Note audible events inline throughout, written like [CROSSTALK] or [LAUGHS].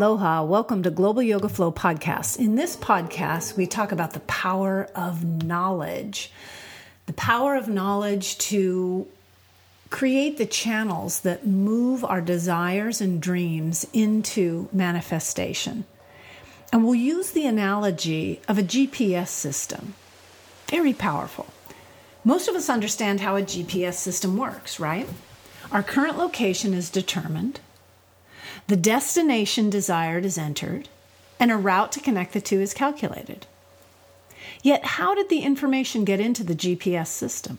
Aloha, welcome to Global Yoga Flow Podcast. In this podcast, we talk about the power of knowledge. The power of knowledge to create the channels that move our desires and dreams into manifestation. And we'll use the analogy of a GPS system. Very powerful. Most of us understand how a GPS system works, right? Our current location is determined, the destination desired is entered, and a route to connect the two is calculated. Yet, how did the information get into the GPS system?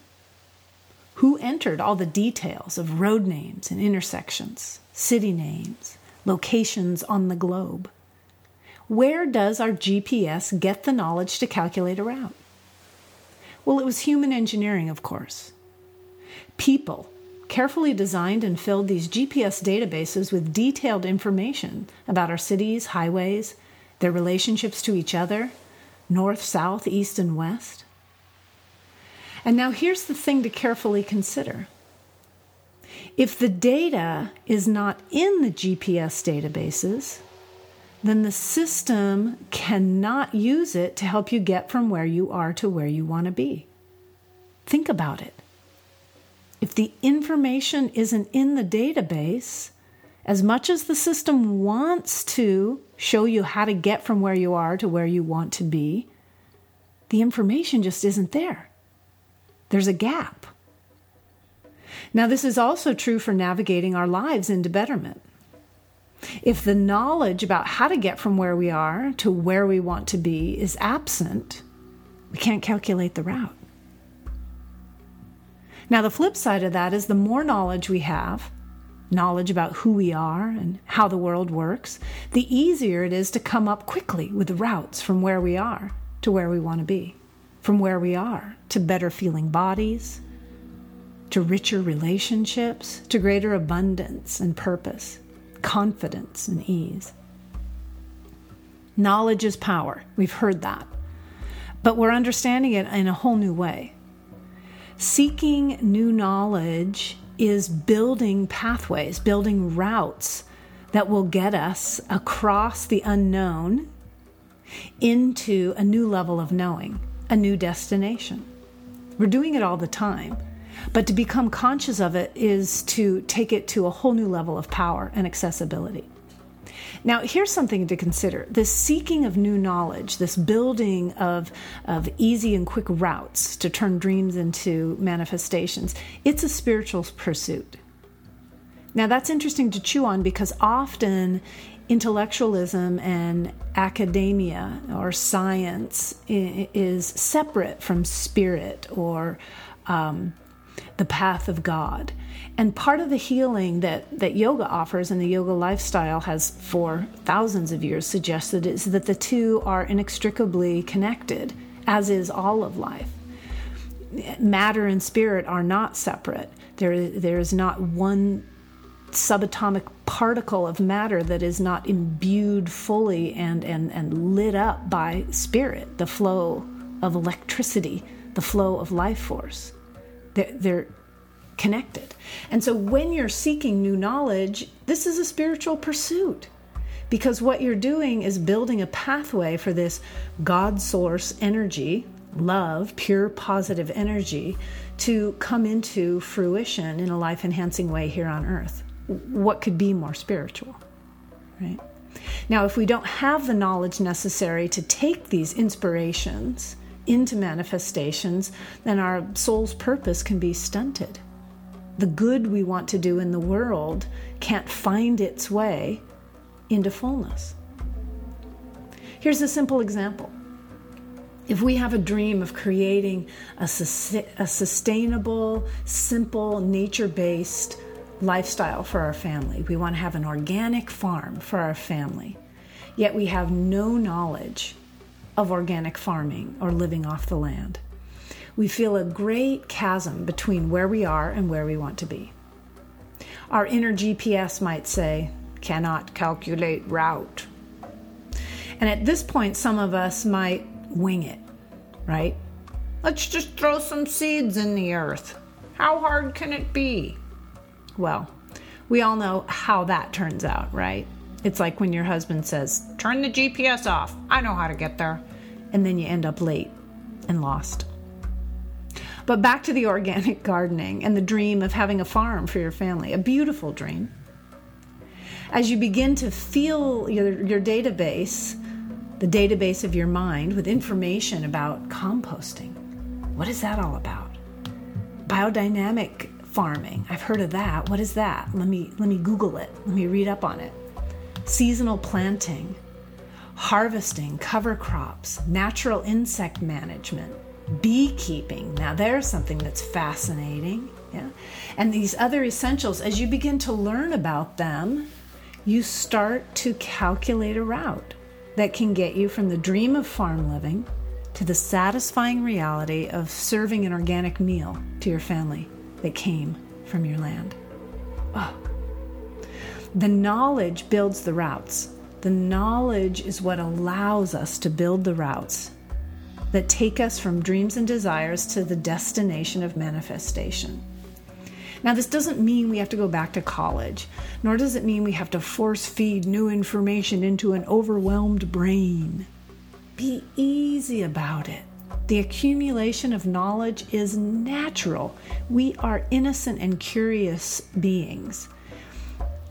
Who entered all the details of road names and intersections, city names, locations on the globe? Where does our GPS get the knowledge to calculate a route? Well, it was human engineering, of course. People carefully designed and filled these GPS databases with detailed information about our cities, highways, their relationships to each other, north, south, east, and west. And now here's the thing to carefully consider. If the data is not in the GPS databases, then the system cannot use it to help you get from where you are to where you want to be. Think about it. If the information isn't in the database, as much as the system wants to show you how to get from where you are to where you want to be, the information just isn't there. There's a gap. Now, this is also true for navigating our lives into betterment. If the knowledge about how to get from where we are to where we want to be is absent, we can't calculate the route. Now, the flip side of that is the more knowledge we have, knowledge about who we are and how the world works, the easier it is to come up quickly with routes from where we are to where we want to be, from where we are to better feeling bodies, to richer relationships, to greater abundance and purpose confidence and ease. Knowledge is power. We've heard that. But we're understanding it in a whole new way. Seeking new knowledge is building pathways, building routes that will get us across the unknown into a new level of knowing, a new destination. We're doing it all the time. But to become conscious of it is to take it to a whole new level of power and accessibility. Now, here's something to consider this seeking of new knowledge, this building of, of easy and quick routes to turn dreams into manifestations, it's a spiritual pursuit. Now, that's interesting to chew on because often intellectualism and academia or science is separate from spirit or um, the path of God. And part of the healing that, that yoga offers and the yoga lifestyle has for thousands of years suggested is that the two are inextricably connected, as is all of life. Matter and spirit are not separate. There, there is not one subatomic particle of matter that is not imbued fully and, and, and lit up by spirit, the flow of electricity, the flow of life force. They're, they're connected. And so when you're seeking new knowledge, this is a spiritual pursuit because what you're doing is building a pathway for this God source energy, love, pure positive energy, to come into fruition in a life enhancing way here on earth. What could be more spiritual, right? Now, if we don't have the knowledge necessary to take these inspirations into manifestations, then our soul's purpose can be stunted. The good we want to do in the world can't find its way into fullness. Here's a simple example. If we have a dream of creating a, a sustainable, simple, nature based lifestyle for our family, we want to have an organic farm for our family, yet we have no knowledge of organic farming or living off the land. We feel a great chasm between where we are and where we want to be. Our inner GPS might say, cannot calculate route. And at this point, some of us might wing it, right? Let's just throw some seeds in the earth. How hard can it be? Well, we all know how that turns out, right? It's like when your husband says, Turn the GPS off. I know how to get there. And then you end up late and lost. But back to the [LAUGHS] organic gardening and the dream of having a farm for your family, a beautiful dream. As you begin to fill your, your database, the database of your mind, with information about composting, what is that all about? Biodynamic farming. I've heard of that. What is that? Let me let me Google it. Let me read up on it. Seasonal planting, harvesting, cover crops, natural insect management, beekeeping. Now there's something that's fascinating. Yeah. And these other essentials, as you begin to learn about them, you start to calculate a route that can get you from the dream of farm living to the satisfying reality of serving an organic meal to your family that came from your land. Oh. The knowledge builds the routes. The knowledge is what allows us to build the routes that take us from dreams and desires to the destination of manifestation. Now, this doesn't mean we have to go back to college, nor does it mean we have to force feed new information into an overwhelmed brain. Be easy about it. The accumulation of knowledge is natural. We are innocent and curious beings.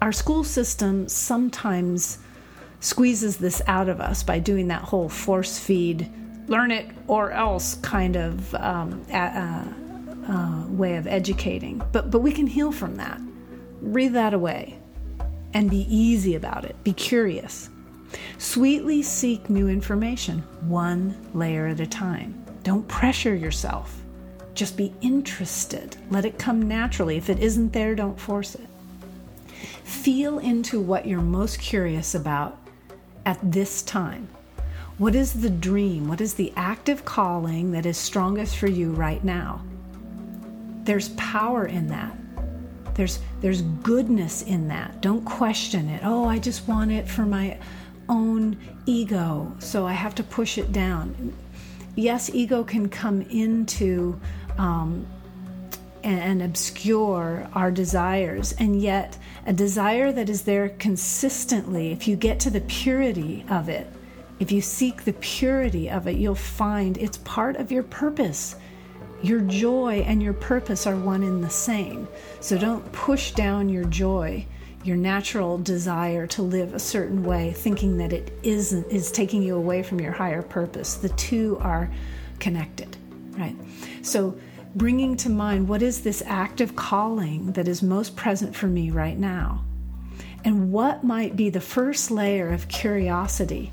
Our school system sometimes squeezes this out of us by doing that whole force feed, learn it or else kind of um, uh, uh, way of educating. But, but we can heal from that. Breathe that away and be easy about it. Be curious. Sweetly seek new information, one layer at a time. Don't pressure yourself. Just be interested. Let it come naturally. If it isn't there, don't force it. Feel into what you're most curious about at this time. What is the dream? What is the active calling that is strongest for you right now? There's power in that. There's there's goodness in that. Don't question it. Oh, I just want it for my own ego, so I have to push it down yes, ego can come into um, and, and obscure our desires, and yet a desire that is there consistently, if you get to the purity of it, if you seek the purity of it, you'll find it's part of your purpose. Your joy and your purpose are one in the same. So don't push down your joy your natural desire to live a certain way, thinking that it isn't is taking you away from your higher purpose. The two are connected, right? So bringing to mind what is this active calling that is most present for me right now? And what might be the first layer of curiosity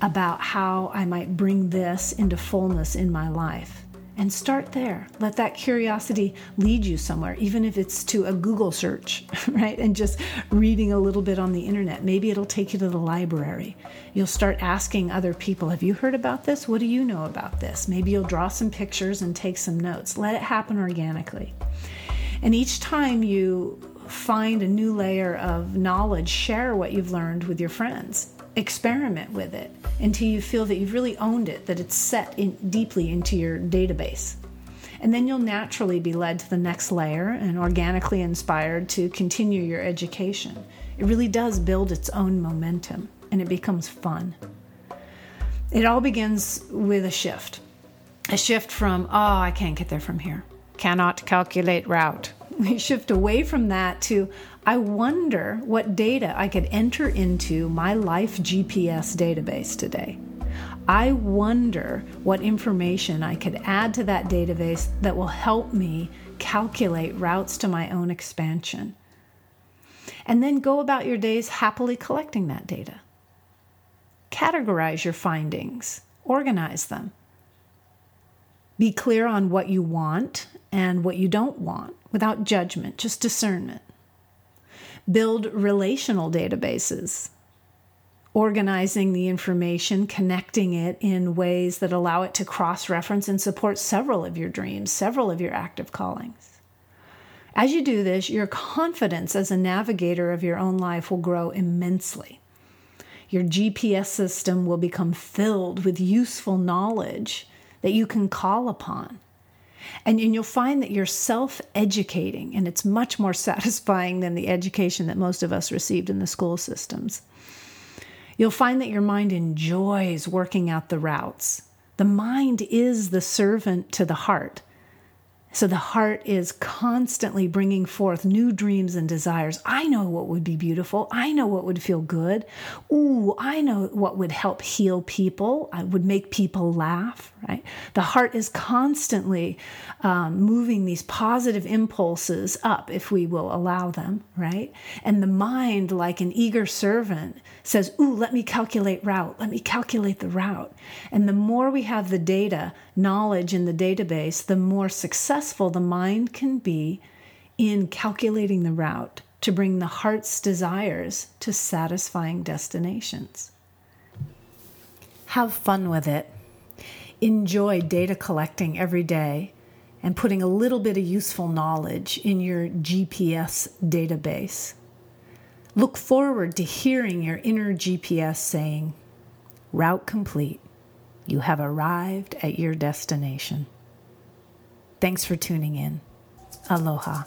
about how I might bring this into fullness in my life? And start there. Let that curiosity lead you somewhere, even if it's to a Google search, [LAUGHS] right? And just reading a little bit on the internet. Maybe it'll take you to the library. You'll start asking other people, Have you heard about this? What do you know about this? Maybe you'll draw some pictures and take some notes. Let it happen organically. And each time you find a new layer of knowledge, share what you've learned with your friends experiment with it until you feel that you've really owned it, that it's set in, deeply into your database. And then you'll naturally be led to the next layer and organically inspired to continue your education. It really does build its own momentum and it becomes fun. It all begins with a shift a shift from, oh, I can't get there from here, cannot calculate route. [LAUGHS] We shift away from that to, I wonder what data I could enter into my life GPS database today. I wonder what information I could add to that database that will help me calculate routes to my own expansion. And then go about your days happily collecting that data. Categorize your findings, organize them. Be clear on what you want and what you don't want without judgment, just discernment build relational databases, organizing the information, connecting it in ways that allow it to cross reference and support several of your dreams, several of your active callings. As you do this, your confidence as a navigator of your own life will grow immensely. Your GPS system will become filled with useful knowledge that you can call upon and, and you'll find that you're self educating, and it's much more [LAUGHS] satisfying than the education that most of us received in the school systems. You'll find that your mind enjoys working out the routes. The mind is the servant to the heart. So the heart is constantly bringing forth new dreams and desires. I know what would be beautiful. I know what would feel good. Ooh, I know what would help heal people. I would make people laugh, right? The heart is constantly um, moving these positive impulses up if we will allow them, right? And the mind, like an eager servant, says, Ooh, let me calculate route. Let me calculate the route. And the more we have the data, knowledge in the database, the more successful the mind can be in calculating the route to bring the heart's desires to satisfying destinations. Have fun with it. Enjoy data collecting every day and putting a little bit of useful knowledge in your GPS database. Look forward to hearing your inner GPS saying, Route complete. You have arrived at your destination. Thanks for tuning in. Aloha.